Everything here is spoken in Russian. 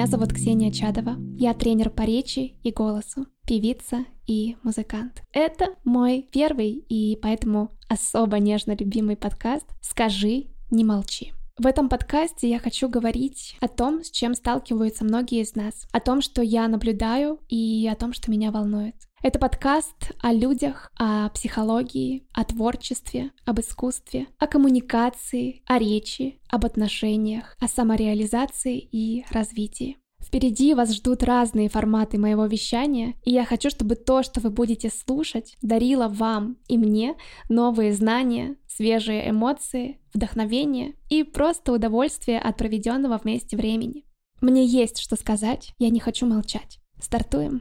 меня зовут Ксения Чадова. Я тренер по речи и голосу, певица и музыкант. Это мой первый и поэтому особо нежно любимый подкаст «Скажи, не молчи». В этом подкасте я хочу говорить о том, с чем сталкиваются многие из нас, о том, что я наблюдаю и о том, что меня волнует. Это подкаст о людях, о психологии, о творчестве, об искусстве, о коммуникации, о речи, об отношениях, о самореализации и развитии. Впереди вас ждут разные форматы моего вещания, и я хочу, чтобы то, что вы будете слушать, дарило вам и мне новые знания, свежие эмоции, вдохновение и просто удовольствие от проведенного вместе времени. Мне есть что сказать, я не хочу молчать. Стартуем.